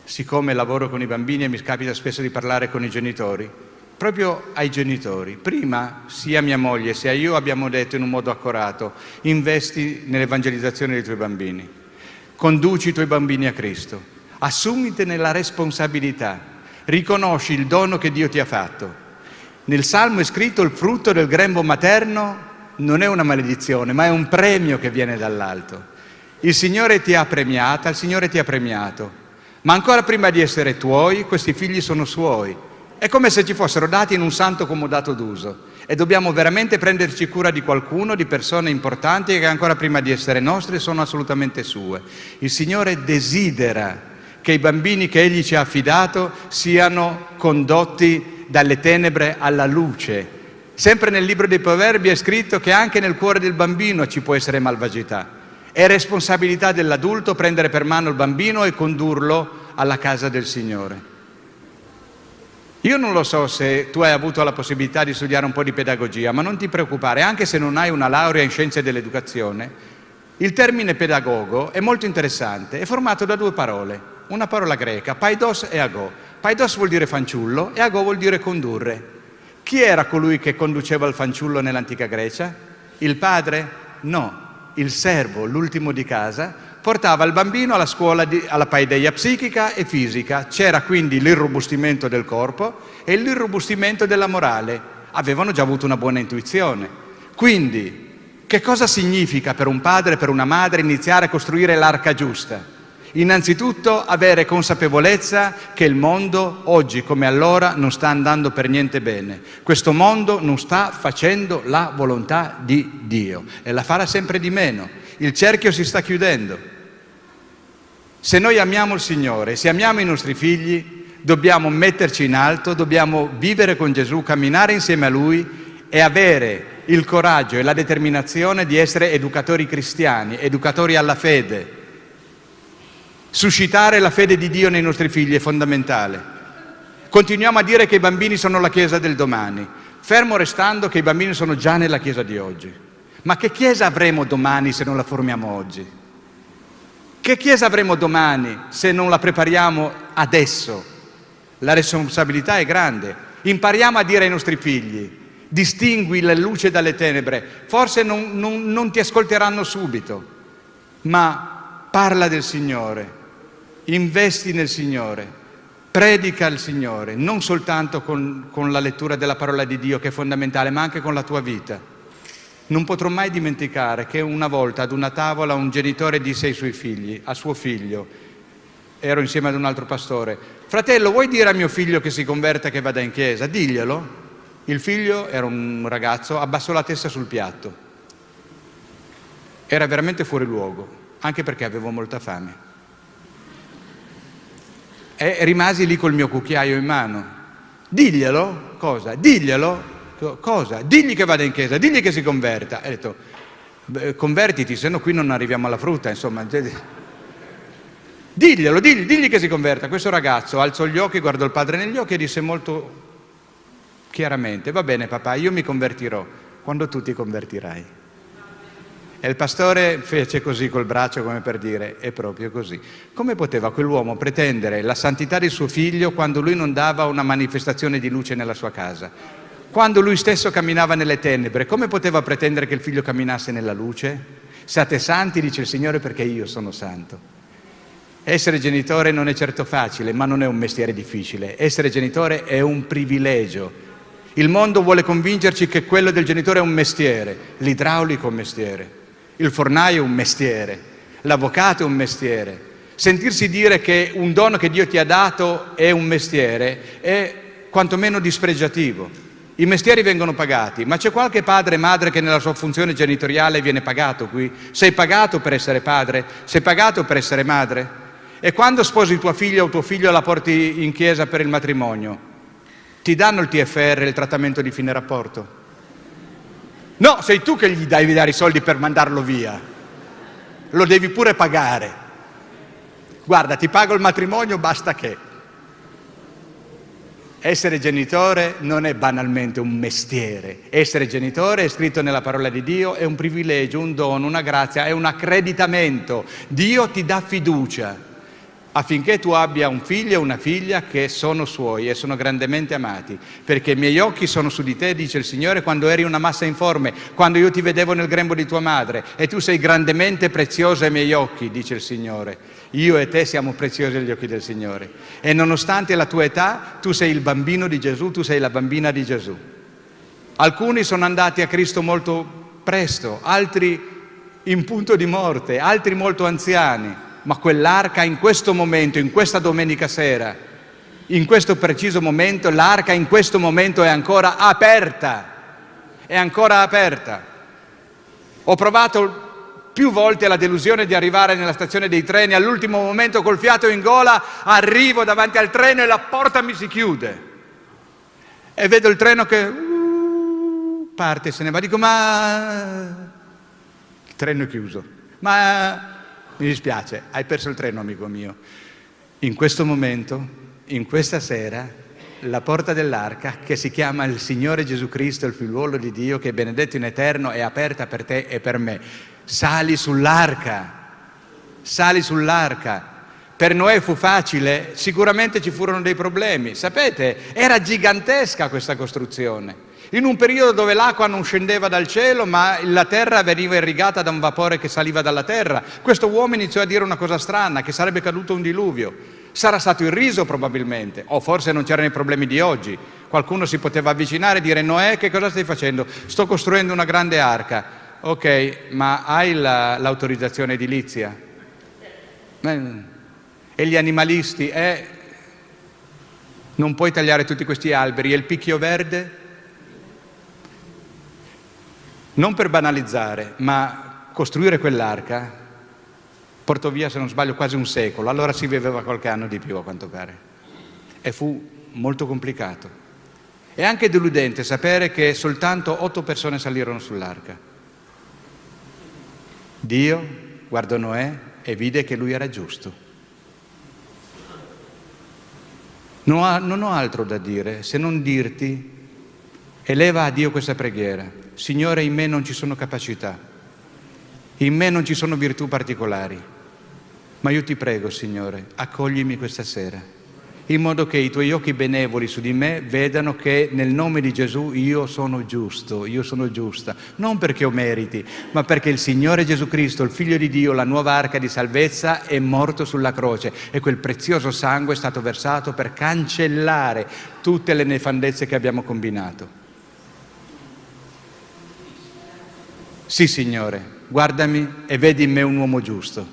siccome lavoro con i bambini e mi capita spesso di parlare con i genitori, proprio ai genitori. Prima sia mia moglie sia io abbiamo detto in un modo accorato, investi nell'evangelizzazione dei tuoi bambini, conduci i tuoi bambini a Cristo, assumitene la responsabilità, riconosci il dono che Dio ti ha fatto. Nel Salmo è scritto il frutto del grembo materno non è una maledizione, ma è un premio che viene dall'alto. Il Signore ti ha premiata, il Signore ti ha premiato, ma ancora prima di essere tuoi, questi figli sono suoi. È come se ci fossero dati in un santo comodato d'uso e dobbiamo veramente prenderci cura di qualcuno, di persone importanti che ancora prima di essere nostre sono assolutamente sue. Il Signore desidera che i bambini che Egli ci ha affidato siano condotti dalle tenebre alla luce. Sempre nel libro dei Proverbi è scritto che anche nel cuore del bambino ci può essere malvagità. È responsabilità dell'adulto prendere per mano il bambino e condurlo alla casa del Signore. Io non lo so se tu hai avuto la possibilità di studiare un po' di pedagogia, ma non ti preoccupare, anche se non hai una laurea in scienze dell'educazione, il termine pedagogo è molto interessante, è formato da due parole, una parola greca, paidos e ago. Paidos vuol dire fanciullo e ago vuol dire condurre. Chi era colui che conduceva il fanciullo nell'antica Grecia? Il padre? No, il servo, l'ultimo di casa, portava il bambino alla scuola di, alla paideia psichica e fisica. C'era quindi l'irrobustimento del corpo e l'irrobustimento della morale. Avevano già avuto una buona intuizione. Quindi, che cosa significa per un padre e per una madre iniziare a costruire l'arca giusta? Innanzitutto avere consapevolezza che il mondo oggi come allora non sta andando per niente bene. Questo mondo non sta facendo la volontà di Dio e la farà sempre di meno. Il cerchio si sta chiudendo. Se noi amiamo il Signore, se amiamo i nostri figli, dobbiamo metterci in alto, dobbiamo vivere con Gesù, camminare insieme a Lui e avere il coraggio e la determinazione di essere educatori cristiani, educatori alla fede. Suscitare la fede di Dio nei nostri figli è fondamentale. Continuiamo a dire che i bambini sono la Chiesa del domani, fermo restando che i bambini sono già nella Chiesa di oggi. Ma che Chiesa avremo domani se non la formiamo oggi? Che Chiesa avremo domani se non la prepariamo adesso? La responsabilità è grande. Impariamo a dire ai nostri figli, distingui la luce dalle tenebre. Forse non, non, non ti ascolteranno subito, ma parla del Signore, investi nel Signore, Predica il Signore, non soltanto con, con la lettura della parola di Dio che è fondamentale, ma anche con la tua vita. Non potrò mai dimenticare che una volta ad una tavola un genitore disse ai suoi figli, a suo figlio, ero insieme ad un altro pastore, fratello vuoi dire a mio figlio che si converta e che vada in chiesa? Diglielo. Il figlio era un ragazzo, abbassò la testa sul piatto. Era veramente fuori luogo, anche perché avevo molta fame. E rimasi lì col mio cucchiaio in mano. Diglielo, cosa? Diglielo, cosa? Digli che vada in chiesa, digli che si converta. E ho detto, convertiti, se no qui non arriviamo alla frutta, insomma. Diglielo, digli, digli che si converta. Questo ragazzo alzò gli occhi, guardò il padre negli occhi e disse molto chiaramente, va bene papà, io mi convertirò quando tu ti convertirai. E il pastore fece così col braccio come per dire, è proprio così. Come poteva quell'uomo pretendere la santità di suo figlio quando lui non dava una manifestazione di luce nella sua casa? Quando lui stesso camminava nelle tenebre, come poteva pretendere che il figlio camminasse nella luce? Siate santi, dice il Signore, perché io sono santo. Essere genitore non è certo facile, ma non è un mestiere difficile. Essere genitore è un privilegio il mondo vuole convincerci che quello del genitore è un mestiere, l'idraulico mestiere, il fornaio è un mestiere, l'avvocato è un mestiere. Sentirsi dire che un dono che Dio ti ha dato è un mestiere è quantomeno dispregiativo. I mestieri vengono pagati, ma c'è qualche padre e madre che nella sua funzione genitoriale viene pagato qui? Sei pagato per essere padre? Sei pagato per essere madre? E quando sposi tua figlia o tuo figlio la porti in chiesa per il matrimonio? Ti danno il TFR, il trattamento di fine rapporto? No, sei tu che gli devi dare i soldi per mandarlo via. Lo devi pure pagare. Guarda, ti pago il matrimonio, basta che. Essere genitore non è banalmente un mestiere. Essere genitore è scritto nella parola di Dio, è un privilegio, un dono, una grazia, è un accreditamento. Dio ti dà fiducia affinché tu abbia un figlio e una figlia che sono suoi e sono grandemente amati, perché i miei occhi sono su di te, dice il Signore, quando eri una massa informe, quando io ti vedevo nel grembo di tua madre, e tu sei grandemente prezioso ai miei occhi, dice il Signore. Io e te siamo preziosi agli occhi del Signore. E nonostante la tua età, tu sei il bambino di Gesù, tu sei la bambina di Gesù. Alcuni sono andati a Cristo molto presto, altri in punto di morte, altri molto anziani ma quell'arca in questo momento, in questa domenica sera, in questo preciso momento, l'arca in questo momento è ancora aperta, è ancora aperta. Ho provato più volte la delusione di arrivare nella stazione dei treni, all'ultimo momento col fiato in gola arrivo davanti al treno e la porta mi si chiude. E vedo il treno che uh, parte, se ne va, dico ma il treno è chiuso, ma mi dispiace, hai perso il treno, amico mio. In questo momento, in questa sera, la porta dell'arca, che si chiama il Signore Gesù Cristo, il figliuolo di Dio, che è benedetto in eterno, è aperta per te e per me. Sali sull'arca, sali sull'arca. Per Noè fu facile, sicuramente ci furono dei problemi. Sapete, era gigantesca questa costruzione in un periodo dove l'acqua non scendeva dal cielo, ma la terra veniva irrigata da un vapore che saliva dalla terra. Questo uomo iniziò a dire una cosa strana, che sarebbe caduto un diluvio. Sarà stato il riso probabilmente, o forse non c'erano i problemi di oggi. Qualcuno si poteva avvicinare e dire Noè che cosa stai facendo? Sto costruendo una grande arca. Ok, ma hai la, l'autorizzazione edilizia? E gli animalisti? Eh, non puoi tagliare tutti questi alberi e il picchio verde? Non per banalizzare, ma costruire quell'arca portò via, se non sbaglio, quasi un secolo. Allora si viveva qualche anno di più, a quanto pare. E fu molto complicato. E anche deludente sapere che soltanto otto persone salirono sull'arca. Dio guardò Noè e vide che lui era giusto. Non ho, altro da dire se non dirti, eleva a Dio questa preghiera Signore, in me non ci sono capacità, in me non ci sono virtù particolari, ma io ti prego, Signore, accoglimi questa sera. in modo che i tuoi occhi benevoli su di me vedano che nel nome di Gesù io sono giusto, io sono giusta, non perché ho meriti, ma perché il Signore Gesù Cristo, il Figlio di Dio, la nuova arca di salvezza, è morto sulla croce e quel prezioso sangue è stato versato per cancellare tutte le nefandezze che abbiamo combinato. Sì, Signore, guardami e vedi in me un uomo giusto,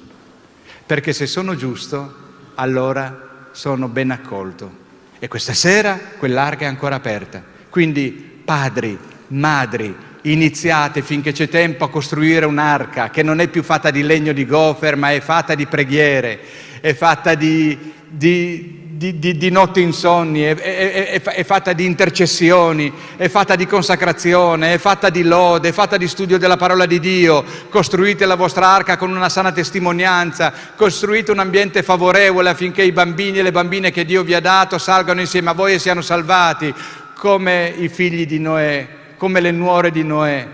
perché se sono giusto, allora sono ben accolto. E questa sera quell'arca è ancora aperta. Quindi padri, madri, iniziate finché c'è tempo a costruire un'arca che non è più fatta di legno di gofer, ma è fatta di preghiere, è fatta di, di di, di, di notti insonni, è, è, è, è, fatta di intercessioni, è fatta di consacrazione, è fatta di lode, è fatta di studio della parola di Dio. Costruite la vostra arca con una sana testimonianza, costruite un ambiente favorevole affinché i bambini e le bambine che Dio vi ha dato salgano insieme a voi e siano salvati, come i figli di Noè, come le nuore di Noè,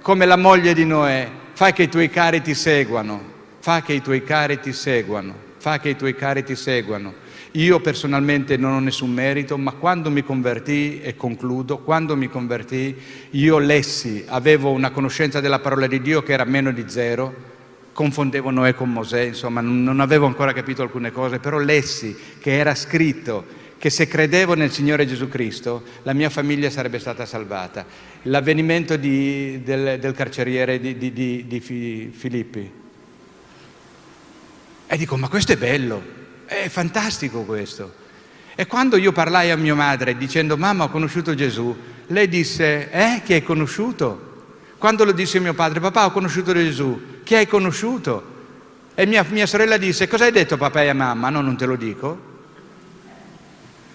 come la moglie di Noè. Fai che i tuoi cari ti seguano, fa che i tuoi cari ti seguano, fa che i tuoi cari ti seguano. Io personalmente non ho nessun merito, ma quando mi convertì, e concludo, quando mi convertì, io lessi, avevo una conoscenza della parola di Dio che era meno di zero, confondevo Noè con Mosè, insomma non avevo ancora capito alcune cose, però lessi che era scritto che se credevo nel Signore Gesù Cristo la mia famiglia sarebbe stata salvata. L'avvenimento di, del, del, carceriere di, di, di Filippi. E dico, ma questo è bello, è fantastico questo. E quando io parlai a mia madre dicendo mamma ho conosciuto Gesù, lei disse eh chi hai conosciuto? Quando lo disse mio padre papà ho conosciuto Gesù, chi hai conosciuto? E mia, mia sorella disse cosa hai detto papà e mamma? No non te lo dico.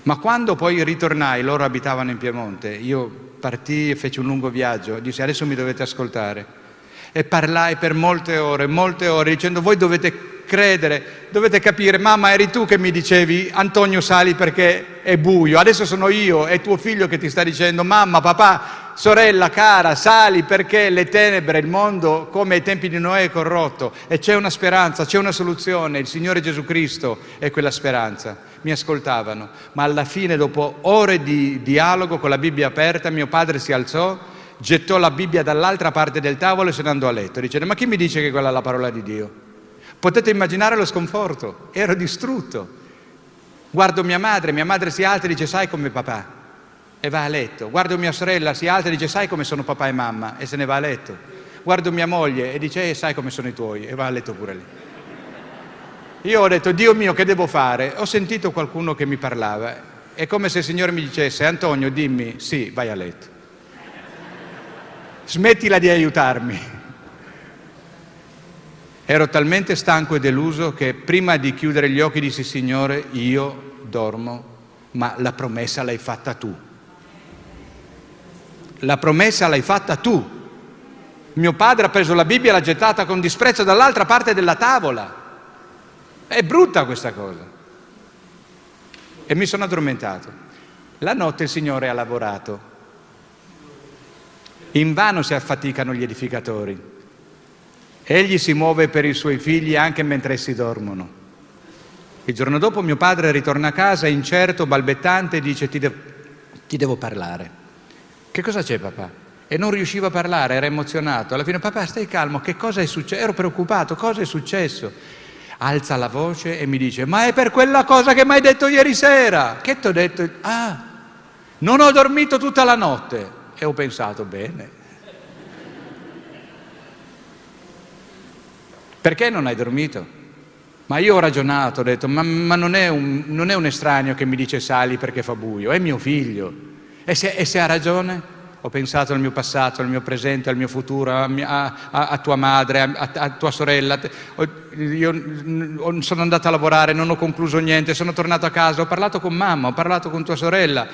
Ma quando poi ritornai, loro abitavano in Piemonte, io partii e feci un lungo viaggio, disse adesso mi dovete ascoltare. E parlai per molte ore, molte ore, dicendo voi dovete credere, dovete capire, mamma eri tu che mi dicevi Antonio sali perché è buio, adesso sono io, è tuo figlio che ti sta dicendo mamma, papà, sorella cara, sali perché le tenebre, il mondo come ai tempi di Noè è corrotto. E c'è una speranza, c'è una soluzione, il Signore Gesù Cristo è quella speranza. Mi ascoltavano, ma alla fine dopo ore di dialogo con la Bibbia aperta mio padre si alzò gettò la Bibbia dall'altra parte del tavolo e se ne andò a letto, dicendo ma chi mi dice che quella è la parola di Dio? Potete immaginare lo sconforto, ero distrutto. Guardo mia madre, mia madre si alza e dice sai come papà e va a letto. Guardo mia sorella, si alza e dice sai come sono papà e mamma e se ne va a letto. Guardo mia moglie e dice eh, sai come sono i tuoi e va a letto pure lì. Io ho detto Dio mio che devo fare? Ho sentito qualcuno che mi parlava, è come se il Signore mi dicesse Antonio dimmi sì, vai a letto. Smettila di aiutarmi. Ero talmente stanco e deluso che prima di chiudere gli occhi dissi Signore, io dormo, ma la promessa l'hai fatta tu. La promessa l'hai fatta tu. Mio padre ha preso la Bibbia e l'ha gettata con disprezzo dall'altra parte della tavola. È brutta questa cosa. E mi sono addormentato. La notte il Signore ha lavorato. In vano si affaticano gli edificatori. Egli si muove per i suoi figli anche mentre essi dormono. Il giorno dopo mio padre ritorna a casa incerto, balbettante e dice ti, de- ti devo parlare. Che cosa c'è papà? E non riusciva a parlare, era emozionato. Alla fine papà stai calmo, che cosa è successo? Ero preoccupato, cosa è successo? Alza la voce e mi dice ma è per quella cosa che mi hai detto ieri sera. Che ti ho detto? Ah, non ho dormito tutta la notte. E ho pensato bene, Perché non hai dormito? Ma io ho ragionato, ho detto, ma, ma non, è un, non, è un, estraneo che mi dice sali perché fa buio, è mio figlio. E se, e se ha ragione? Ho pensato al mio passato, al mio presente, al mio futuro, a, a, a tua madre, a, a tua sorella. Io sono andato a lavorare, non ho concluso niente, sono tornato a casa, ho parlato con mamma, ho parlato con tua sorella.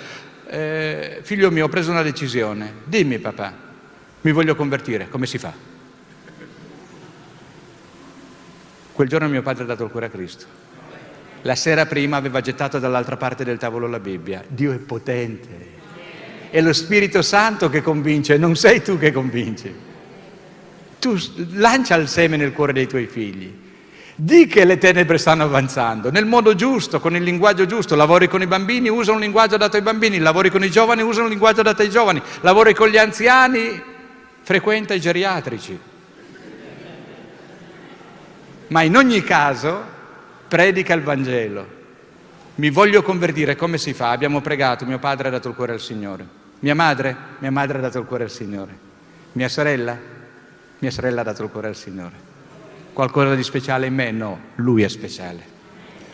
Eh, figlio mio, ho preso una decisione. Dimmi papà, mi voglio convertire, come si fa? Quel giorno mio padre ha dato il cuore a Cristo. La sera prima aveva gettato dall'altra parte del tavolo la Bibbia. Dio è potente. È lo Spirito Santo che convince, non sei tu che convinci. Tu lancia il seme nel cuore dei tuoi figli. Di che le tenebre stanno avanzando, nel modo giusto, con il linguaggio giusto. Lavori con i bambini, usa un linguaggio adatto ai bambini, lavori con i giovani, usa un linguaggio adatto ai giovani, lavori con gli anziani, frequenta i geriatrici. Ma in ogni caso predica il Vangelo. Mi voglio convertire, come si fa? Abbiamo pregato, mio padre ha dato il cuore al Signore. Mia madre? Mia madre ha dato il cuore al Signore. Mia sorella? Mia sorella ha dato il cuore al Signore. Qualcosa di speciale in me? No, lui è speciale.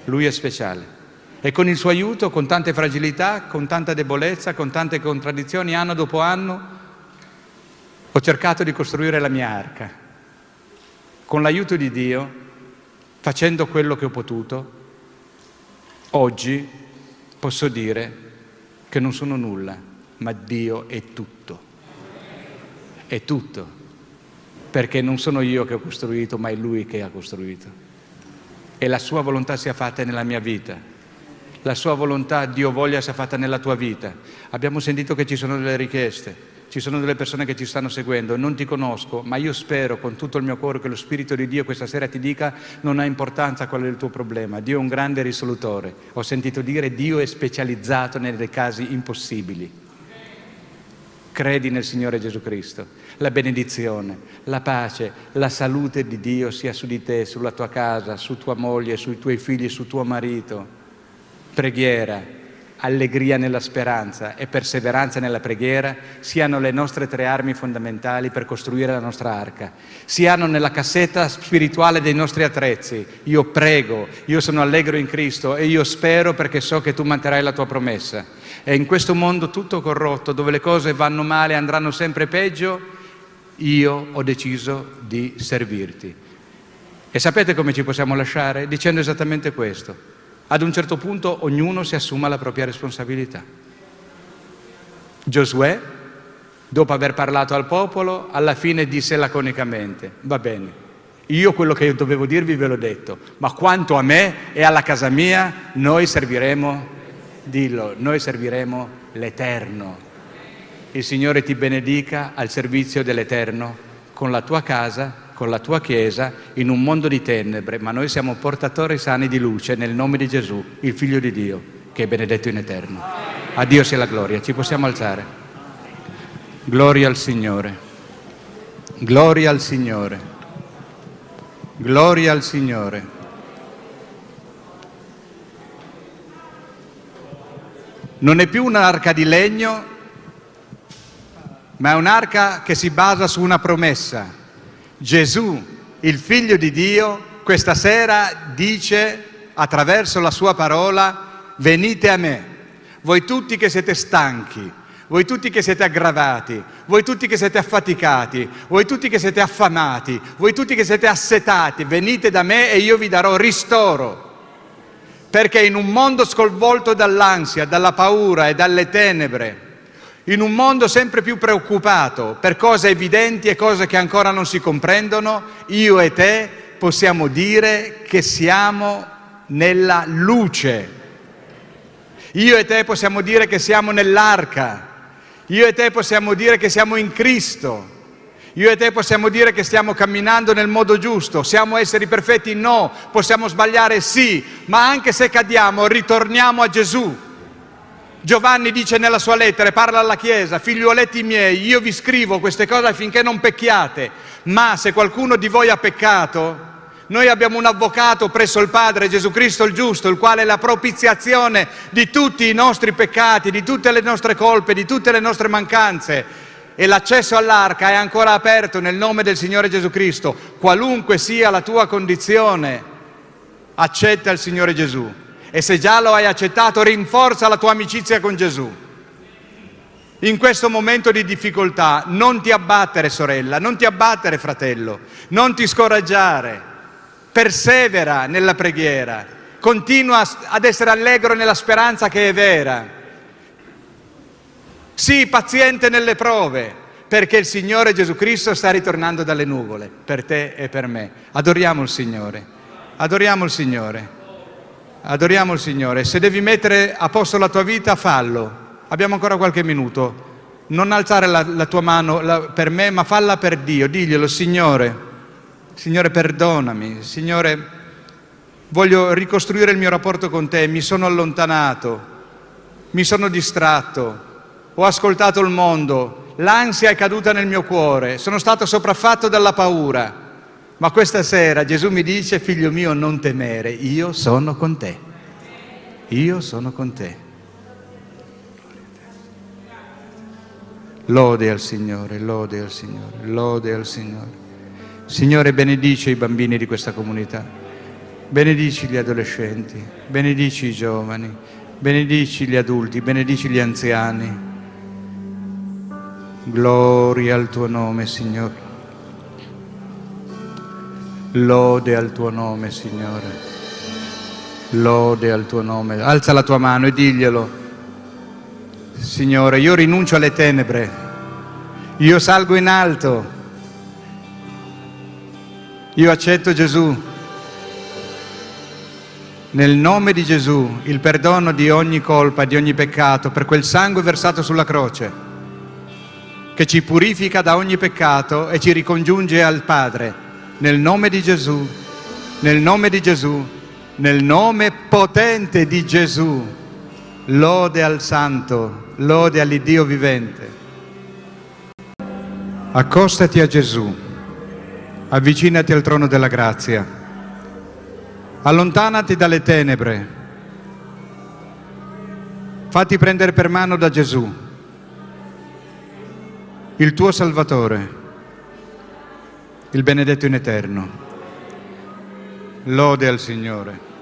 Lui è speciale. E con il suo aiuto, con tante fragilità, con tanta debolezza, con tante contraddizioni, anno dopo anno, ho cercato di costruire la mia arca. Con l'aiuto di Dio, facendo quello che ho potuto, oggi posso dire che non sono nulla, ma Dio è tutto. È tutto perché non sono io che ho costruito, ma è Lui che ha costruito. E la sua volontà sia fatta nella mia vita. La sua volontà, Dio voglia, sia fatta nella tua vita. Abbiamo sentito che ci sono delle richieste, ci sono delle persone che ci stanno seguendo, non ti conosco, ma io spero con tutto il mio cuore che lo Spirito di Dio questa sera ti dica non ha importanza qual è il tuo problema, Dio è un grande risolutore. Ho sentito dire Dio è specializzato nei casi impossibili. Credi nel Signore Gesù Cristo la benedizione, la pace, la salute di Dio sia su di te, sulla tua casa, su tua moglie, sui tuoi figli, su tuo marito. Preghiera, allegria nella speranza e perseveranza nella preghiera siano le nostre tre armi fondamentali per costruire la nostra arca, siano nella cassetta spirituale dei nostri attrezzi. Io prego, io sono allegro in Cristo e io spero perché so che tu manterrai la tua promessa. E in questo mondo tutto corrotto, dove le cose vanno male e andranno sempre peggio, io ho deciso di servirti. E sapete come ci possiamo lasciare? Dicendo esattamente questo. Ad un certo punto ognuno si assuma la propria responsabilità. Giosuè, dopo aver parlato al popolo, alla fine disse laconicamente, va bene, io quello che dovevo dirvi ve l'ho detto, ma quanto a me e alla casa mia, noi serviremo, dillo, noi serviremo l'Eterno. Il Signore ti benedica al servizio dell'Eterno con la tua casa, con la tua Chiesa, in un mondo di tenebre, ma noi siamo portatori sani di luce nel nome di Gesù, il Figlio di Dio, che è benedetto in eterno. A Dio sia la gloria. Ci possiamo alzare. Gloria al Signore. Gloria al Signore. Gloria al Signore. Non è più un'arca di legno, ma è un'arca che si basa su una promessa. Gesù, il figlio di Dio, questa sera dice attraverso la sua parola, venite a me, voi tutti che siete stanchi, voi tutti che siete aggravati, voi tutti che siete affaticati, voi tutti che siete affamati, voi tutti che siete assetati, venite da me e io vi darò ristoro. Perché in un mondo sconvolto dall'ansia, dalla paura e dalle tenebre, in un mondo sempre più preoccupato per cose evidenti e cose che ancora non si comprendono, io e te possiamo dire che siamo nella luce. Io e te possiamo dire che siamo nell'arca. Io e te possiamo dire che siamo in Cristo. Io e te possiamo dire che stiamo camminando nel modo giusto. Siamo esseri perfetti? No. Possiamo sbagliare? Sì. Ma anche se cadiamo, ritorniamo a Gesù Giovanni dice nella sua lettera, parla alla Chiesa, figliuoletti miei, io vi scrivo queste cose affinché non pecchiate, ma se qualcuno di voi ha peccato, noi abbiamo un avvocato presso il Padre, Gesù Cristo il giusto, il quale è la propiziazione di tutti i nostri peccati, di tutte le nostre colpe, di tutte le nostre mancanze. E l'accesso all'arca è ancora aperto nel nome del Signore Gesù Cristo. Qualunque sia la tua condizione, accetta il Signore Gesù e se già lo hai accettato, rinforza la tua amicizia con Gesù. In questo momento di difficoltà non ti abbattere sorella, non ti abbattere fratello, non ti scoraggiare, persevera nella preghiera, continua ad essere allegro nella speranza che è vera. Sii paziente nelle prove, perché il Signore Gesù Cristo sta ritornando dalle nuvole, per te e per me. Adoriamo il Signore, adoriamo il Signore. Adoriamo il Signore. Se devi mettere a posto la tua vita, fallo. Abbiamo ancora qualche minuto. Non alzare la, la tua mano la, per me, ma falla per Dio. Diglielo, Signore. Signore, perdonami. Signore, voglio ricostruire il mio rapporto con te, mi sono allontanato, mi sono distratto, ho ascoltato il mondo, l'ansia è caduta nel mio cuore, sono stato sopraffatto dalla paura. Ma questa sera Gesù mi dice, figlio mio, non temere, io sono con te. Io sono con te. Lode al Signore, lode al Signore, lode al Signore. Signore, benedice i bambini di questa comunità, benedici gli adolescenti, benedici i giovani, benedici gli adulti, benedici gli anziani. Gloria al tuo nome, Signore. Lode al tuo nome, Signore. Lode al tuo nome. Alza la tua mano e diglielo. Signore, io rinuncio alle tenebre. Io salgo in alto. Io accetto Gesù. Nel nome di Gesù, il perdono di ogni colpa, di ogni peccato, per quel sangue versato sulla croce che ci purifica da ogni peccato e ci ricongiunge al Padre. Nel nome di Gesù, nel nome di Gesù, nel nome potente di Gesù, lode al Santo, lode all'Iddio vivente. Accostati a Gesù, avvicinati al trono della grazia, allontanati dalle tenebre, fatti prendere per mano da Gesù il tuo Salvatore, il benedetto in eterno. Lode al Signore.